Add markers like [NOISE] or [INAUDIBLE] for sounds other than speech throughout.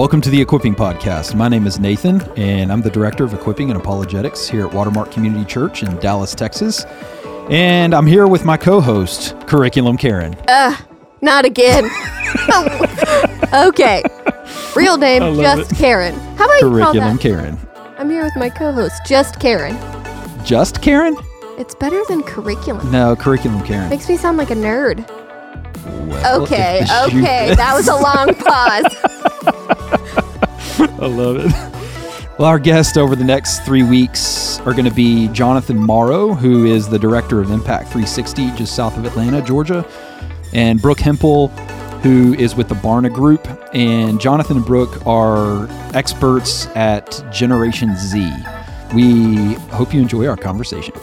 Welcome to the Equipping Podcast. My name is Nathan, and I'm the Director of Equipping and Apologetics here at Watermark Community Church in Dallas, Texas. And I'm here with my co host, Curriculum Karen. Uh, not again. [LAUGHS] okay. Real name, just it. Karen. How about Curriculum Karen. I'm here with my co host, just Karen. Just Karen? It's better than curriculum. No, Curriculum Karen. Makes me sound like a nerd. Well, okay, okay. that was a long pause. [LAUGHS] I love it. Well, our guests over the next three weeks are going to be Jonathan Morrow, who is the director of Impact 360 just south of Atlanta, Georgia, and Brooke Hempell, who is with the Barna Group. And Jonathan and Brooke are experts at Generation Z. We hope you enjoy our conversation.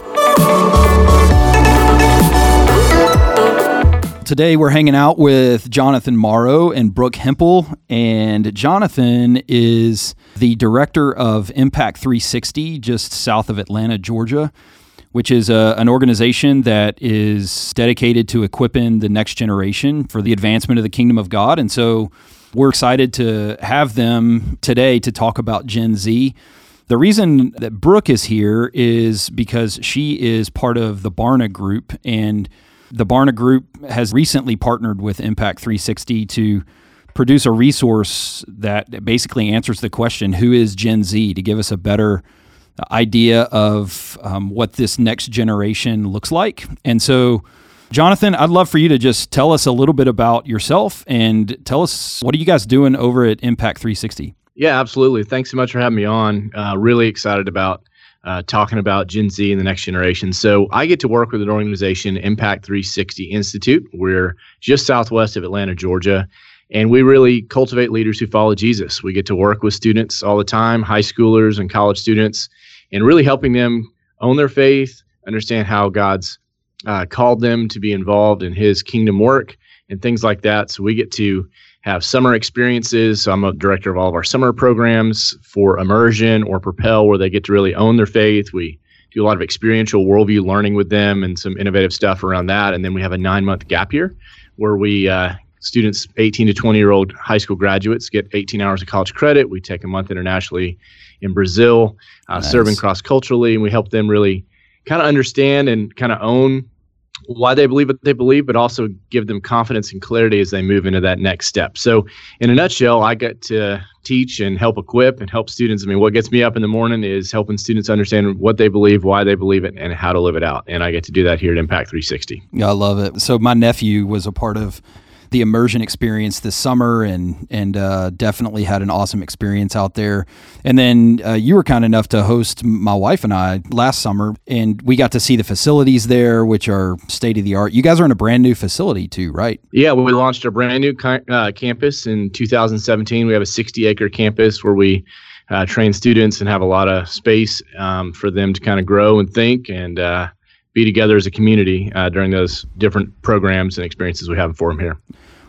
Today we're hanging out with Jonathan Morrow and Brooke Hempell, and Jonathan is the director of Impact 360 just south of Atlanta, Georgia, which is a, an organization that is dedicated to equipping the next generation for the advancement of the kingdom of God. And so we're excited to have them today to talk about Gen Z. The reason that Brooke is here is because she is part of the Barna Group and the Barna Group has recently partnered with Impact 360 to produce a resource that basically answers the question who is Gen Z to give us a better idea of um, what this next generation looks like. And so, Jonathan, I'd love for you to just tell us a little bit about yourself and tell us what are you guys doing over at Impact 360? Yeah, absolutely. Thanks so much for having me on. Uh, really excited about uh, talking about Gen Z and the next generation. So I get to work with an organization, Impact 360 Institute. We're just southwest of Atlanta, Georgia. And we really cultivate leaders who follow Jesus. We get to work with students all the time, high schoolers and college students, and really helping them own their faith, understand how God's uh, called them to be involved in his kingdom work and things like that. So we get to have summer experiences. So I'm a director of all of our summer programs for immersion or propel where they get to really own their faith. We do a lot of experiential worldview learning with them and some innovative stuff around that. And then we have a nine month gap year where we uh, students 18 to 20 year old high school graduates get 18 hours of college credit. We take a month internationally in Brazil, uh, nice. serving cross culturally, and we help them really kind of understand and kind of own why they believe what they believe, but also give them confidence and clarity as they move into that next step. So, in a nutshell, I get to teach and help equip and help students. I mean, what gets me up in the morning is helping students understand what they believe, why they believe it, and how to live it out. And I get to do that here at Impact 360. Yeah, I love it. So, my nephew was a part of the immersion experience this summer and and uh, definitely had an awesome experience out there. And then uh, you were kind enough to host my wife and I last summer, and we got to see the facilities there, which are state of the art. You guys are in a brand new facility too, right? Yeah, we launched a brand new uh, campus in 2017. We have a 60 acre campus where we uh, train students and have a lot of space um, for them to kind of grow and think and uh, be together as a community uh, during those different programs and experiences we have for them here.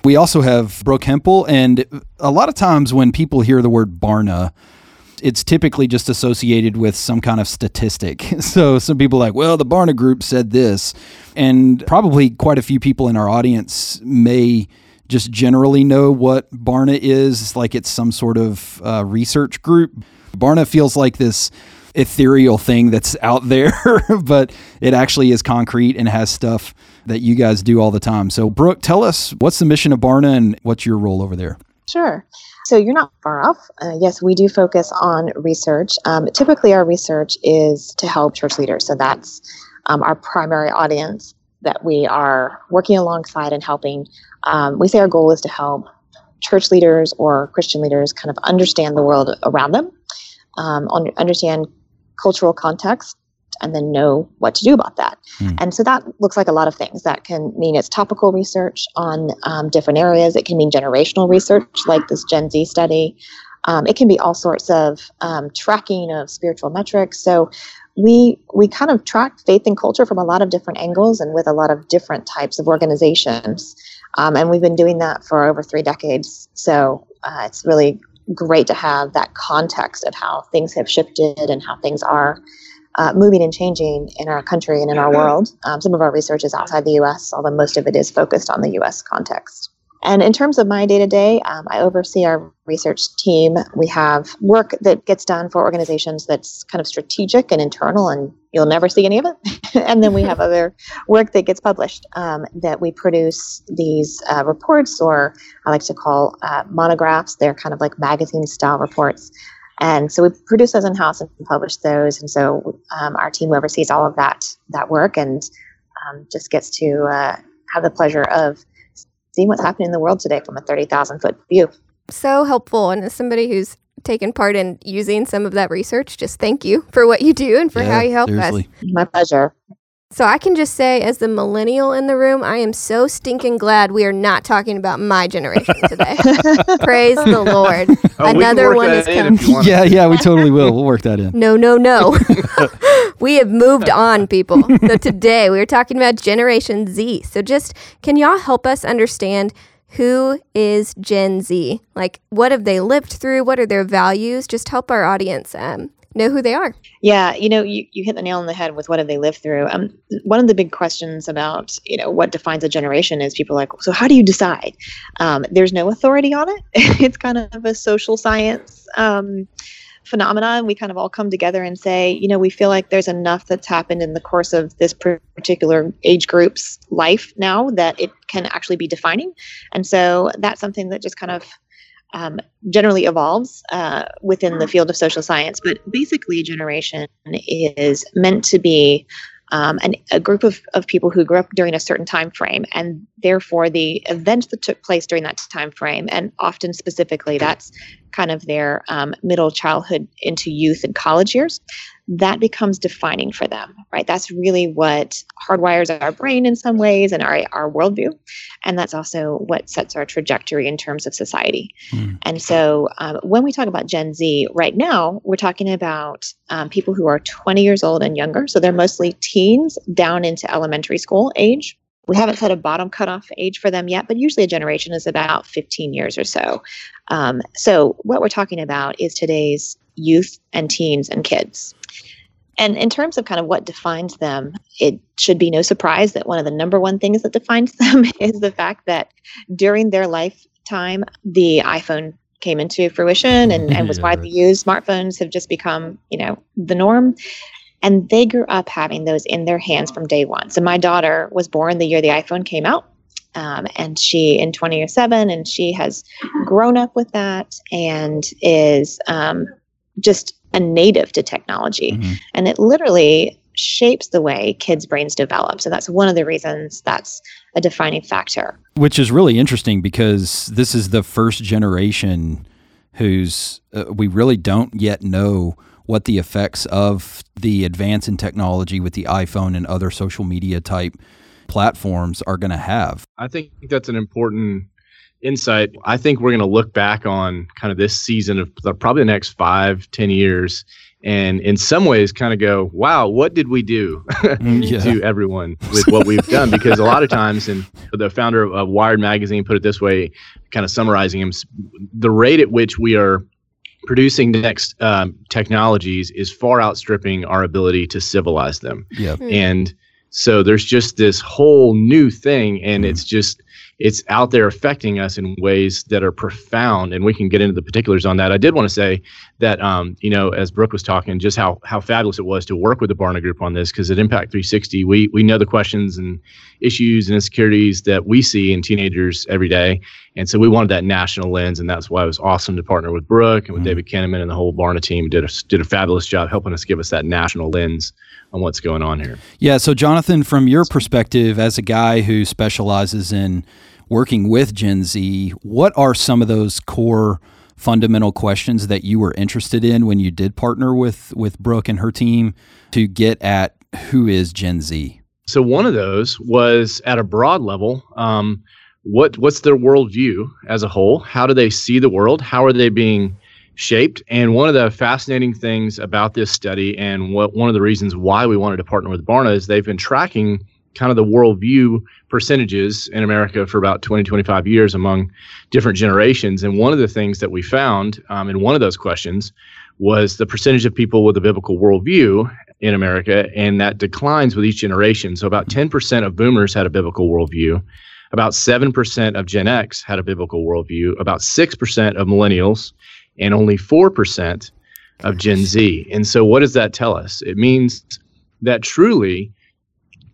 We also have Brooke Hempell, and a lot of times when people hear the word Barna, it's typically just associated with some kind of statistic. [LAUGHS] So some people like, well, the Barna Group said this, and probably quite a few people in our audience may just generally know what Barna is, like it's some sort of uh, research group. Barna feels like this ethereal thing that's out there, [LAUGHS] but it actually is concrete and has stuff that you guys do all the time. So, Brooke, tell us what's the mission of Barna and what's your role over there? Sure. So you're not far off. Uh, yes, we do focus on research. Um, typically, our research is to help church leaders. So that's um, our primary audience that we are working alongside and helping. Um, we say our goal is to help church leaders or Christian leaders kind of understand the world around them, um, understand cultural context and then know what to do about that. Mm. And so that looks like a lot of things. That can mean it's topical research on um, different areas. It can mean generational research, like this Gen Z study. Um, it can be all sorts of um, tracking of spiritual metrics. So we we kind of track faith and culture from a lot of different angles and with a lot of different types of organizations. Um, and we've been doing that for over three decades. So uh, it's really great to have that context of how things have shifted and how things are uh, moving and changing in our country and in our world. Um, some of our research is outside the U.S., although most of it is focused on the U.S. context. And in terms of my day to day, I oversee our research team. We have work that gets done for organizations that's kind of strategic and internal, and you'll never see any of it. [LAUGHS] and then we have other work that gets published um, that we produce these uh, reports, or I like to call uh, monographs. They're kind of like magazine style reports. And so we produce those in house and publish those. And so um, our team oversees all of that that work and um, just gets to uh, have the pleasure of seeing what's happening in the world today from a 30,000 foot view. So helpful. And as somebody who's taken part in using some of that research, just thank you for what you do and for yeah, how you help seriously. us. My pleasure. So I can just say, as the millennial in the room, I am so stinking glad we are not talking about my generation today. [LAUGHS] Praise the Lord. Oh, Another one is has in come. if you want. Yeah, yeah, we totally will. We'll work that in. No, no, no. [LAUGHS] we have moved on, people. So [LAUGHS] today we are talking about Generation Z. So just can y'all help us understand who is Gen Z? Like, what have they lived through? What are their values? Just help our audience um, know who they are. Yeah, you know, you, you hit the nail on the head with what have they lived through. Um, one of the big questions about, you know, what defines a generation is people are like, so how do you decide? Um, there's no authority on it. [LAUGHS] it's kind of a social science um, phenomenon. We kind of all come together and say, you know, we feel like there's enough that's happened in the course of this particular age group's life now that it can actually be defining. And so that's something that just kind of um, generally evolves uh, within the field of social science. But basically, generation is meant to be um, an, a group of, of people who grew up during a certain time frame, and therefore the events that took place during that time frame, and often specifically, that's kind of their um, middle childhood into youth and college years that becomes defining for them, right? That's really what hardwires our brain in some ways and our, our worldview. And that's also what sets our trajectory in terms of society. Mm. And so um, when we talk about Gen Z right now, we're talking about um, people who are 20 years old and younger. So they're mostly teens down into elementary school age. We haven't set a bottom cutoff age for them yet, but usually a generation is about 15 years or so. Um, so, what we're talking about is today's youth and teens and kids. And in terms of kind of what defines them, it should be no surprise that one of the number one things that defines [LAUGHS] them is the fact that during their lifetime, the iPhone came into fruition and, and was widely used. Smartphones have just become, you know, the norm. And they grew up having those in their hands from day one. So my daughter was born the year the iPhone came out. Um, and she in 2007 and she has grown up with that and is um, just a native to technology Mhm. and it literally shapes the way kids brains develop so that's one of the reasons that's a defining factor Which is really interesting because this is the first generation who's uh, we really don't yet know what the effects of the advance in technology with the iPhone and other social media type platforms are going to have. I think that's an important insight. I think we're going to look back on kind of this season of the- probably the next five, ten years, and in some ways, kind of go, "Wow, what did we do Mm, [LAUGHS] yeah. to everyone with what we've done?" Because a lot of times, and the founder of, of Wired magazine put it this way, kind of summarizing him: the rate at which we are producing next um, technologies is far outstripping our ability to civilize them Yeah. Mm. and so there's just this whole new thing and Mhm. it's just it's out there affecting us in ways that are profound and we can get into the particulars on that. I did want to say that um, you know as brooke was talking just how how fabulous it was to work with the barna group on this because at impact 360 we we know the questions and issues and insecurities that we see in teenagers every day and so we wanted that national lens and that's why it was awesome to partner with brooke and with Mhm. david kinnaman and the whole barna team did a, did a fabulous job helping us give us that national lens on what's going on here Yeah. So, Jonathan, from your perspective as a guy who specializes in working with Gen Z, what are some of those core fundamental questions that you were interested in when you did partner with with Brooke and her team to get at who is Gen Z? So one of those was at a broad level. Um, what what's their worldview as a whole? How do they see the world? How are they being shaped? And one of the fascinating things about this study, and what one of the reasons why we wanted to partner with Barna, is they've been tracking kind of the worldview percentages in America for about 20, 25 years among different generations. And one of the things that we found um, in one of those questions was the percentage of people with a biblical worldview in America, and that declines with each generation. So about 10% of boomers had a biblical worldview. About 7% of Gen X had a biblical worldview, about 6% of millennials, and only 4% of Gen Z. And so, what does that tell us? It means that truly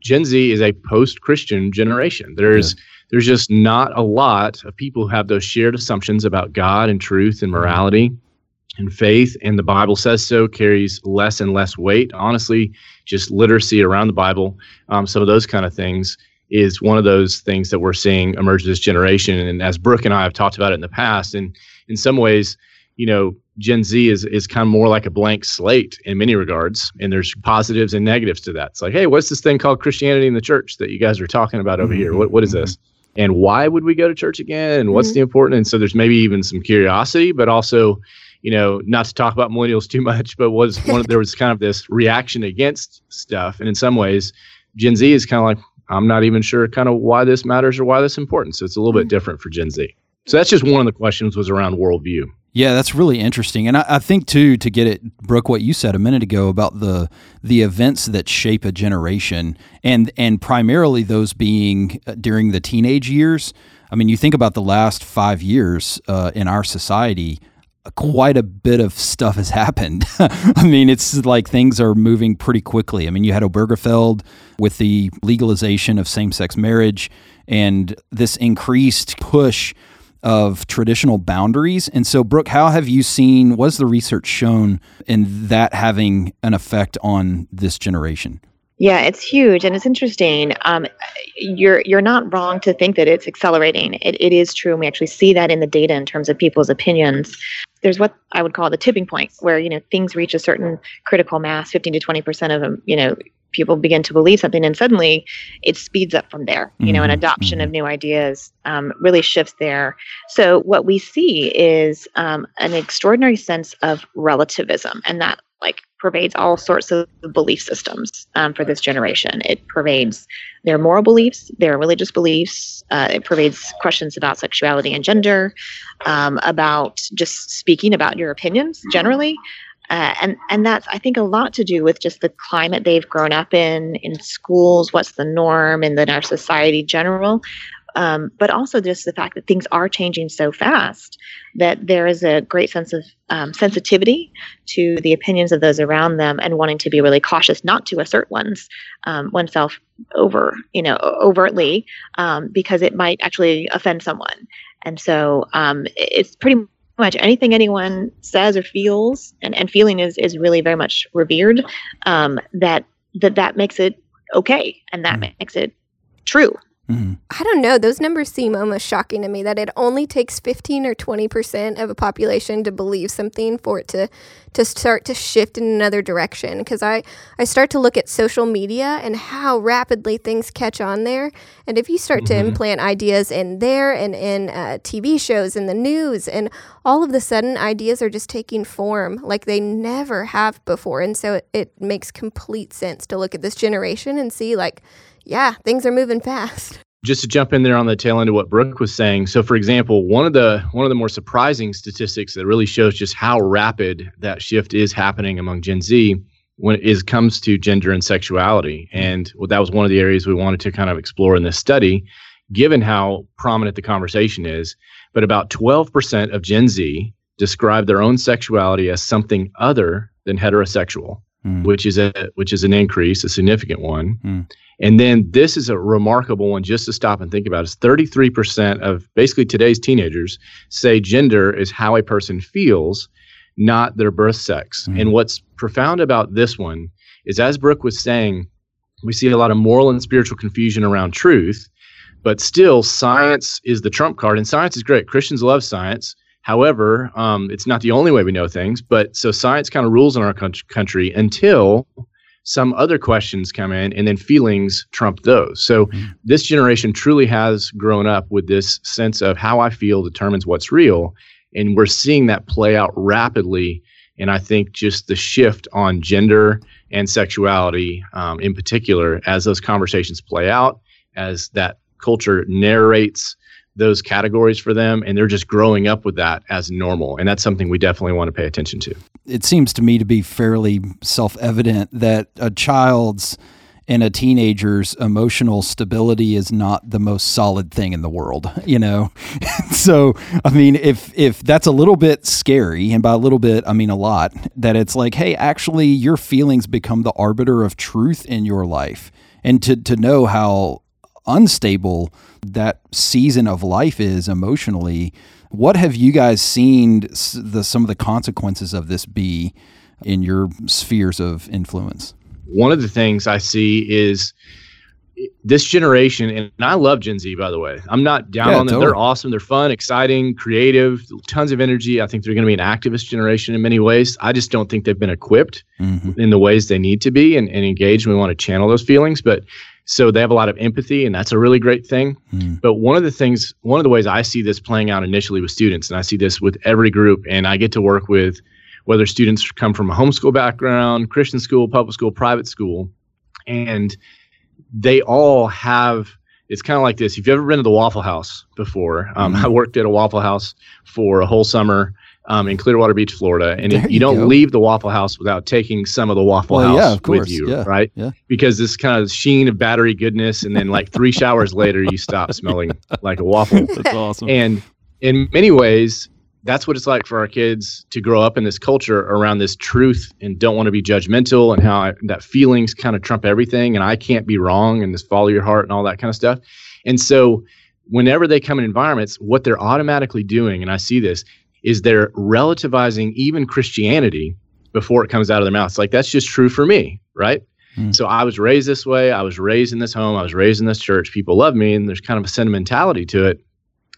Gen Z is a post Christian generation. There's yeah. there's just not a lot of people who have those shared assumptions about God and truth and morality and faith, and the Bible says so, carries less and less weight. Honestly, just literacy around the Bible, um, some of those kind of things is one of those things that we're seeing emerge this generation. And as Brooke and I have talked about it in the past, and in some ways, you know, Gen Z is is kind of more like a blank slate in many regards, and there's positives and negatives to that. It's like, hey, what's this thing called Christianity in the church that you guys are talking about over mm-hmm. here? What what is this? And why would we go to church again? And what's mm-hmm. the important? And so there's maybe even some curiosity, but also, you know, not to talk about millennials too much, but was one of, there was kind of this reaction against stuff, and in some ways, Gen Z is kind of like, I'm not even sure kind of why this matters or why this is important. So it's a little bit different for Gen Z. So that's just one of the questions was around worldview. Yeah, that's really interesting, and I, I, think too to get it, Brooke, what you said a minute ago about the the events that shape a generation, and and primarily those being uh, during the teenage years. I mean, you think about the last five years uh, in our society. Quite a bit of stuff has [LAUGHS] happened. I mean, it's like things are moving pretty quickly. I mean, you had Obergefell with the legalization of same sex marriage and this increased push of traditional boundaries. And so, Brooke, how have you seen, was the research shown in that having an effect on this generation? Yeah, it's huge and it's interesting. Um, you're you're not wrong to think that it's accelerating. It, it is true, and we actually see that in the data in terms of people's opinions. There's what I would call the tipping point, where you know things reach a certain critical mass. Fifteen to twenty percent of them, you know, people begin to believe something and suddenly it speeds up from there you know an mm-hmm. adoption mm-hmm. of new ideas um, really shifts there so what we see is um, an extraordinary sense of relativism and that like pervades all sorts of belief systems um, for this generation. It pervades their moral beliefs their religious beliefs uh, it pervades questions about sexuality and gender um, about just speaking about your opinions generally. Uh, and and that's I think a lot to do with just the climate they've grown up in in schools, what's the norm, and then our society general. Um, but also just the fact that things are changing so fast that there is a great sense of um, sensitivity to the opinions of those around them and wanting to be really cautious not to assert one's um, oneself over you know overtly um, because it might actually offend someone and so um, it's pretty much anything anyone says or feels, and, and feeling is, is really very much revered, um, that, that that makes it okay and that mm. makes it true. Mm-hmm. I don't know. Those numbers seem almost shocking to me that it only takes 15 or 20% of a population to believe something for it to to start to shift in another direction because I I start to look at social media and how rapidly things catch on there. And if you start mm-hmm. to implant ideas in there and in uh, TV shows and the news and all of the sudden ideas are just taking form like they never have before. And so it, it makes complete sense to look at this generation and see like yeah, things are moving fast. [LAUGHS] Just to jump in there on the tail end of what Brooke was saying. So, for example, one of the one of the more surprising statistics that really shows just how rapid that shift is happening among Gen Z when it is comes to gender and sexuality. Mm-hmm. And well, that was one of the areas we wanted to kind of explore in this study, given how prominent the conversation is. But about 12% of Gen Z describe their own sexuality as something other than heterosexual, mm. which is a which is an increase, a significant one. Mm. And then this is a remarkable one just to stop and think about is 33% of basically today's teenagers say gender is how a person feels, not their birth sex. Mm-hmm. And what's profound about this one is as Brooke was saying, we see a lot of moral and spiritual confusion around truth, but still science is the trump card and science is great. Christians love science. However, um, it's not the only way we know things, but so science kind of rules in our country until some other questions come in and then feelings trump those. So mm-hmm. this generation truly has grown up with this sense of how I feel determines what's real. And we're seeing that play out rapidly. And I think just the shift on gender and sexuality um, in particular, as those conversations play out, as that culture narrates those categories for them and they're just growing up with that as normal and that's something we definitely want to pay attention to it seems to me to be fairly self-evident that a child's and a teenager's emotional stability is not the most solid thing in the world, [LAUGHS] you know. [LAUGHS] so, I mean, if if that's a little bit scary, and by a little bit I mean a lot, that it's like, hey, actually, your feelings become the arbiter of truth in your life, and to to know how unstable that season of life is emotionally. What have you guys seen the some of the consequences of this be in your spheres of influence? one of the things I see is this generation, and I love Gen Z, by the way. I'm not down yeah, on them. Totally. They're awesome. They're fun, exciting, creative, tons of energy. I think they're going to be an activist generation in many ways. I just don't think they've been equipped mm-hmm. in the ways they need to be and, and engaged. We want to channel those feelings, but so they have a lot of empathy, and that's a really great thing. Mm. But one of the things, one of the ways I see this playing out initially with students, and I see this with every group, and I get to work with whether students come from a homeschool background, Christian school, public school, private school, and they all have. It's kind of like this. If you've ever been to the Waffle House before, um, mm-hmm. I worked at a Waffle House for a whole summer um, in Clearwater Beach, Florida, and you, you, don't go. leave the Waffle House without taking some of the Waffle well, House yeah, with you, yeah. right? Yeah. Because this kind of sheen of battery goodness, and then like three showers later, you stop smelling [LAUGHS] like a waffle. That's awesome. And in many ways, that's what it's like for our kids to grow up in this culture around this truth and don't want to be judgmental and how I, that feelings kind of trump everything and I can't be wrong and this follow your heart and all that kind of stuff. And so whenever they come in environments, what they're automatically doing, and I see this, is they're relativizing even Christianity before it comes out of their mouth. It's like that's just true for me, right? Mm. So I was raised this way. I was raised in this home. I was raised in this church. People love me, and there's kind of a sentimentality to it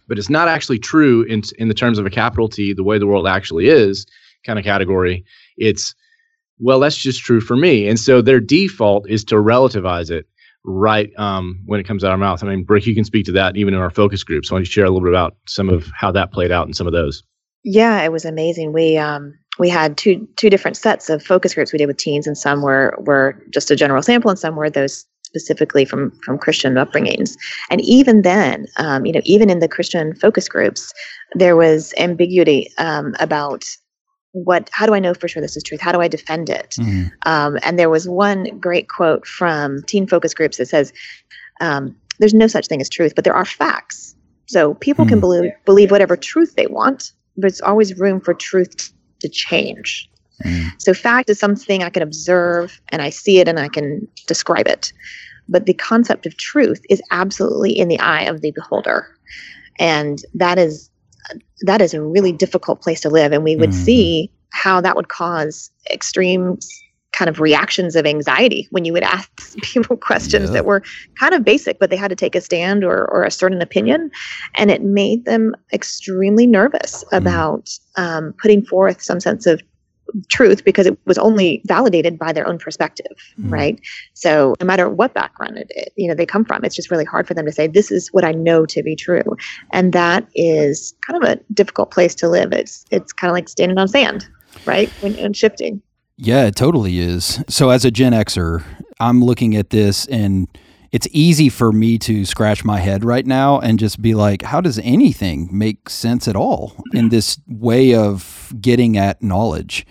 but it's not actually true in in the terms of a capital T, the way the world actually is kind of category. It's well, that's just true for me, and so their default is to relativize it right um, when it comes out of our mouth. I mean, Brooke, you can speak to that even in our focus groups. So why don't you share a little bit about some of how that played out in some of those? Yeah, it was amazing. We um, we had two two different sets of focus groups we did with teens, and some were were just a general sample, and some were those specifically from from Christian upbringings. And even then, um, you know, even in the Christian focus groups, there was ambiguity um, about what how do i know for sure this is truth how do i defend it mm-hmm. um, and there was one great quote from teen focus groups that says um, there's no such thing as truth but there are facts so people mm-hmm. can believe believe whatever truth they want but there's always room for truth to change mm-hmm. so fact is something i can observe and i see it and i can describe it but the concept of truth is absolutely in the eye of the beholder and that is that is a really difficult place to live and we would mm-hmm. see how that would cause extreme kind of reactions of anxiety when you would ask [LAUGHS] people questions yeah. that were kind of basic, but they had to take a stand or, or a certain opinion. And it made them extremely nervous mm. about um, putting forth some sense of truth because it was only validated by their own perspective mm. right? So no matter what background it, it, you know they come from it's just really hard for them to say this is what i know to be true. And that is kind of a difficult place to live. It's it's kind of like standing on sand right? When, and shifting. Yeah it totally is. So as a gen xer i'm looking at this and it's easy for me to scratch my head right now and just be like, how does anything make sense at all in this way of getting at knowledge?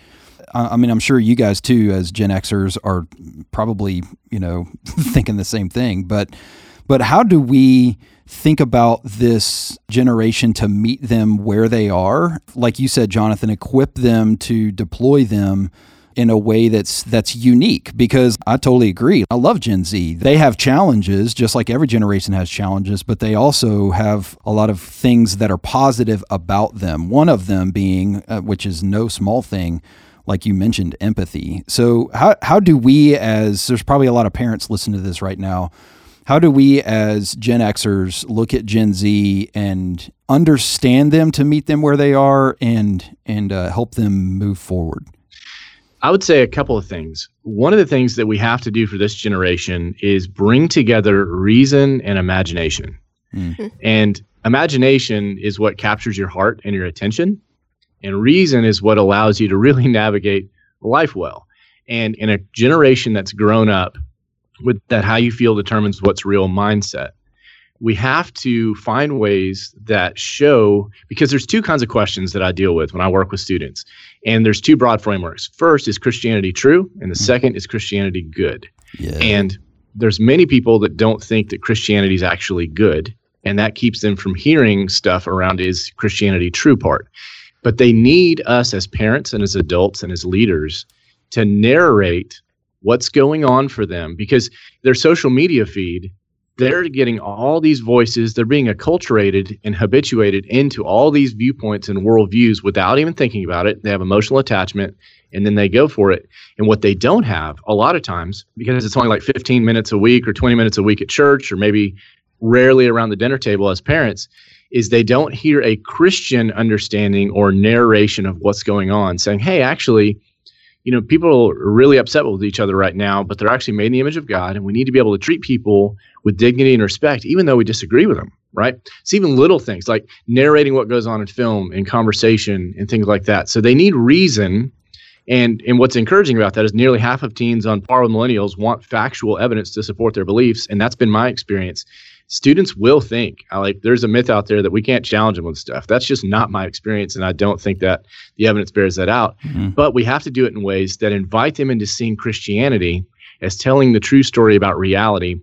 I mean, I'm sure you guys too, as Gen Xers, are probably you know [LAUGHS] thinking the same thing. But but how do we think about this generation to meet them where they are? Like you said, Jonathan, equip them to deploy them in a way that's that's unique because I totally agree. I love Gen Z. They have challenges just like every generation has challenges, but they also have a lot of things that are positive about them. One of them being uh, which is no small thing like you mentioned, empathy. So how how do we as there's probably a lot of parents listening to this right now. How do we as Gen Xers look at Gen Z and understand them to meet them where they are and and uh, help them move forward? I would say a couple of things. One of the things that we have to do for this generation is bring together reason and imagination. Mm. And imagination is what captures your heart and your attention. And reason is what allows you to really [LAUGHS] navigate life well. And in a generation that's grown up with that how you feel determines what's real mindset, we have to find ways that show because there's two kinds of questions that I deal with when I work with students. And there's two broad frameworks. First is Christianity true, and the mm-hmm. second is Christianity good. Yeah. And there's many people that don't think that Christianity is actually good, and that keeps them from hearing stuff around is Christianity true part. But they need us as parents and as adults and as leaders to narrate what's going on for them because their social media feed they're getting all these voices they're being acculturated and habituated into all these viewpoints and worldviews without even thinking about it. They have emotional attachment and then they go for it. And what they don't have a lot of times because it's only like 15 minutes a week or 20 minutes a week at church or maybe rarely around the dinner table as parents is they don't hear a christian understanding or narration of what's going on saying hey actually you know, people are really upset with each other right now, but they're actually made in the image of God, and we need to be able to treat people with dignity and respect, even though we disagree with them, right? It's even little things like narrating what goes on in film and conversation and things like that. So they need reason. And, and what's encouraging about that is nearly half of teens on par with millennials want factual evidence to support their beliefs. And that's been my experience students will think I like there's a myth out there that we can't challenge them with stuff. That's just not my experience, and I don't think that the evidence bears that out. Mm-hmm. But we have to do it in ways that invite them into seeing Christianity as telling the true story about reality,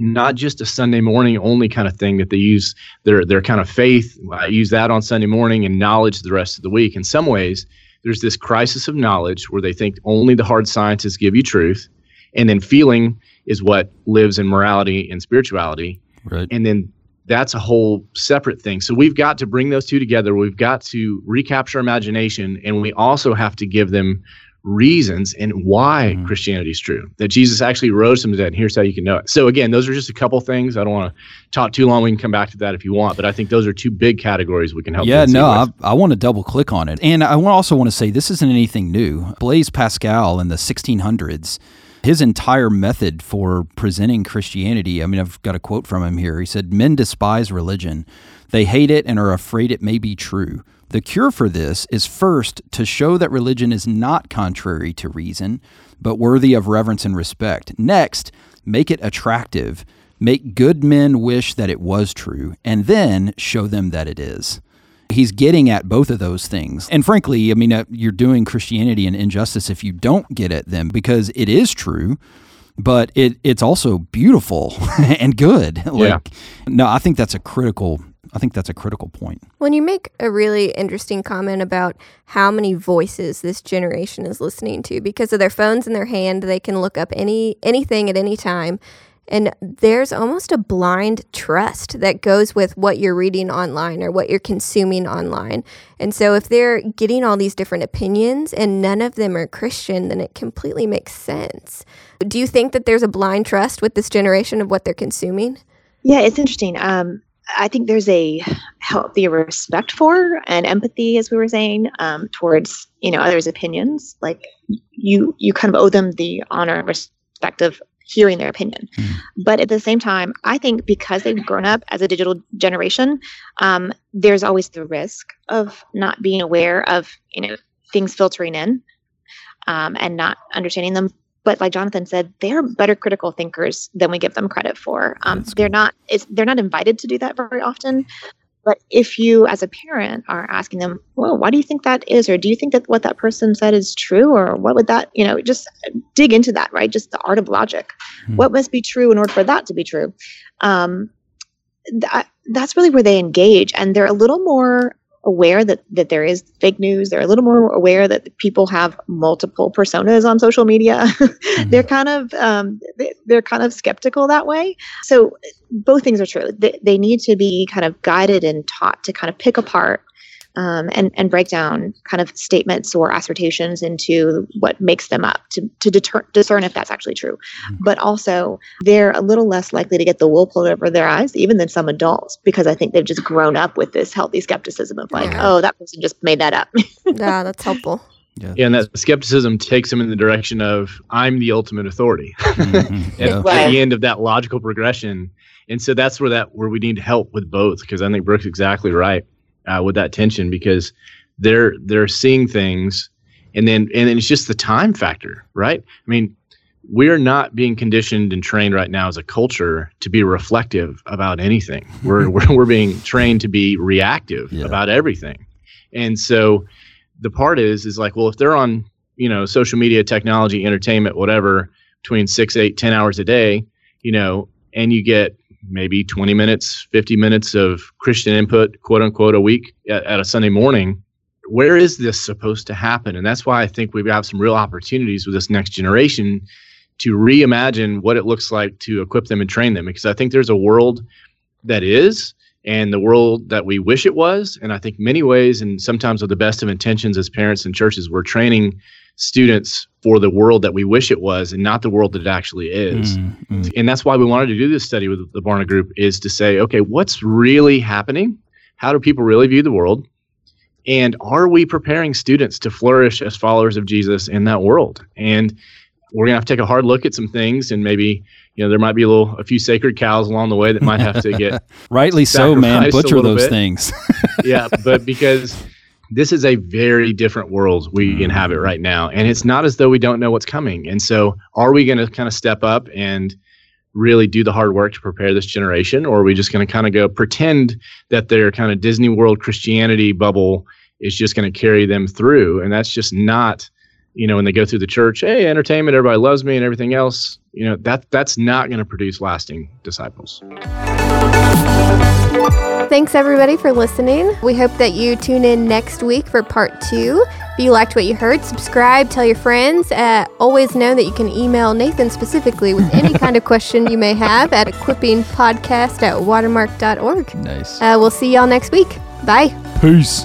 not just a Sunday morning only kind of thing that they use their their kind of faith. I use that on Sunday morning and knowledge the rest of the week. In some ways, there's this crisis of knowledge where they think only the hard sciences give you truth, and then feeling is what lives in morality and spirituality Right. And then that's a whole separate thing. So we've got to bring those two together. We've got to recapture imagination, and we also have to give them reasons and why mm-hmm. Christianity is true. That Jesus actually rose from the dead. And here's how you can know it. So again, those are just a couple things. I don't want to talk too long. We can come back to that if you want, but I think those are two big categories we can help. Yeah, no, I, I, want to double click on it, and I also want to say this isn't anything new. Blaise Pascal in the 1600s his entire method for presenting Christianity. I mean, I've got a quote from him here. He said, Men despise religion, they hate it and are afraid it may be true. The cure for this is first to show that religion is not contrary to reason, but worthy of reverence and respect. Next, make it attractive. Make good men wish that it was true, and then show them that it is. He's getting at both of those things. And frankly, I mean, uh, you're doing Christianity an injustice if you don't get at them because it is true, but it it's also beautiful [LAUGHS] and good. [LAUGHS] like, yeah. No, I think that's a critical I think that's a critical point. When you make a really interesting comment about how many voices this generation is listening to because of their phones in their hand, they can look up any anything at any time. And there's almost a blind trust that goes with what you're reading online or what you're consuming online. And so if they're getting all these different opinions and none of them are Christian, then it completely makes sense. Do you think that there's a blind trust with this generation of what they're consuming? Yeah, it's interesting. Um, I think there's a healthy respect for and empathy, as we were saying, um, towards you know others' opinions. Like you, you kind of owe them the honor and respect of hearing their opinion. Mm. But at the same time, I think because they've grown up as a digital generation, um, there's always the risk of not being aware of you know things filtering in um, and not understanding them. But like Jonathan said, they're better critical thinkers than we give them credit for. Um, they're not. they're not invited to do that very often. But if you, as a parent, are asking them, well, why do you think that is? Or do you think that what that person said is true? Or what would that, you know, just dig into that, right? Just the art of logic. Hmm. What must be true in order for that to be true? Um, that, that's really where they engage. And they're a little more aware that that there is fake news. They're a little more aware that people have multiple personas on social media. [LAUGHS] mm-hmm. they're kind of um, they're kind of skeptical that way. So both things are true. They, they need to be kind of guided and taught to kind of pick apart um, and and break down kind of statements or assertions into what makes them up to to deter- discern if that's actually true. Mm-hmm. But also, they're a little less likely to get the wool pulled over their eyes, even than some adults, because I think they've just grown up with this healthy skepticism of like, yeah. oh, that person just made that up. [LAUGHS] yeah, that's helpful. Yeah. yeah, and that skepticism takes them in the direction of I'm the ultimate authority. [LAUGHS] Mm-hmm. at, right. at the end of that logical progression, and so that's where that where we need help with both because I think Brooke's exactly right uh, with that tension because they're they're seeing things and then and then it's just the time factor right? I mean we're not being conditioned and trained right now as a culture to be reflective about anything. [LAUGHS] We're we're, we're being trained to be reactive yeah. about everything. And so the part is is like well if they're on you know social media technology entertainment whatever between six eight ten hours a day you know, and you get maybe 20 minutes, 50 minutes of Christian input, quote unquote, a week at, at a Sunday morning. Where is this supposed to happen? And that's why I think we have some real opportunities with this next generation to reimagine what it looks like to equip them and train them. Because I think there's a world that is, and the world that we wish it was. And I think many ways, and sometimes with the best of intentions as parents and churches, we're training students for the world that we wish it was and not the world that it actually is. Mm-hmm. And that's why we wanted to do this study with the Barna Group is to say, okay, what's really happening? How do people really view the world? And are we preparing students to flourish as followers of Jesus in that world? And we're gonna have to take a hard look at some things and maybe you know there might be a little a few sacred cows along the way that might have to get [LAUGHS] rightly so man butcher those bit. things [LAUGHS] yeah but because this is a very different world we mm-hmm. inhabit right now and it's not as though we don't know what's coming. And so are we going to kind of step up and really do the hard work to prepare this generation or are we just going to kind of go pretend that their kind of disney world christianity bubble is just going to carry them through? And that's just not you know, when they go through the church, hey, entertainment, everybody loves me and everything else, you know, that that's not going to produce lasting disciples. Thanks everybody for listening. We hope that you tune in next week for part two. If you liked what you heard, subscribe, tell your friends. Uh, always know that you can email Nathan specifically with any [LAUGHS] kind of question you may have at equippingpodcast at watermark.org. Nice. Uh, we'll see y'all next week. Bye. Peace.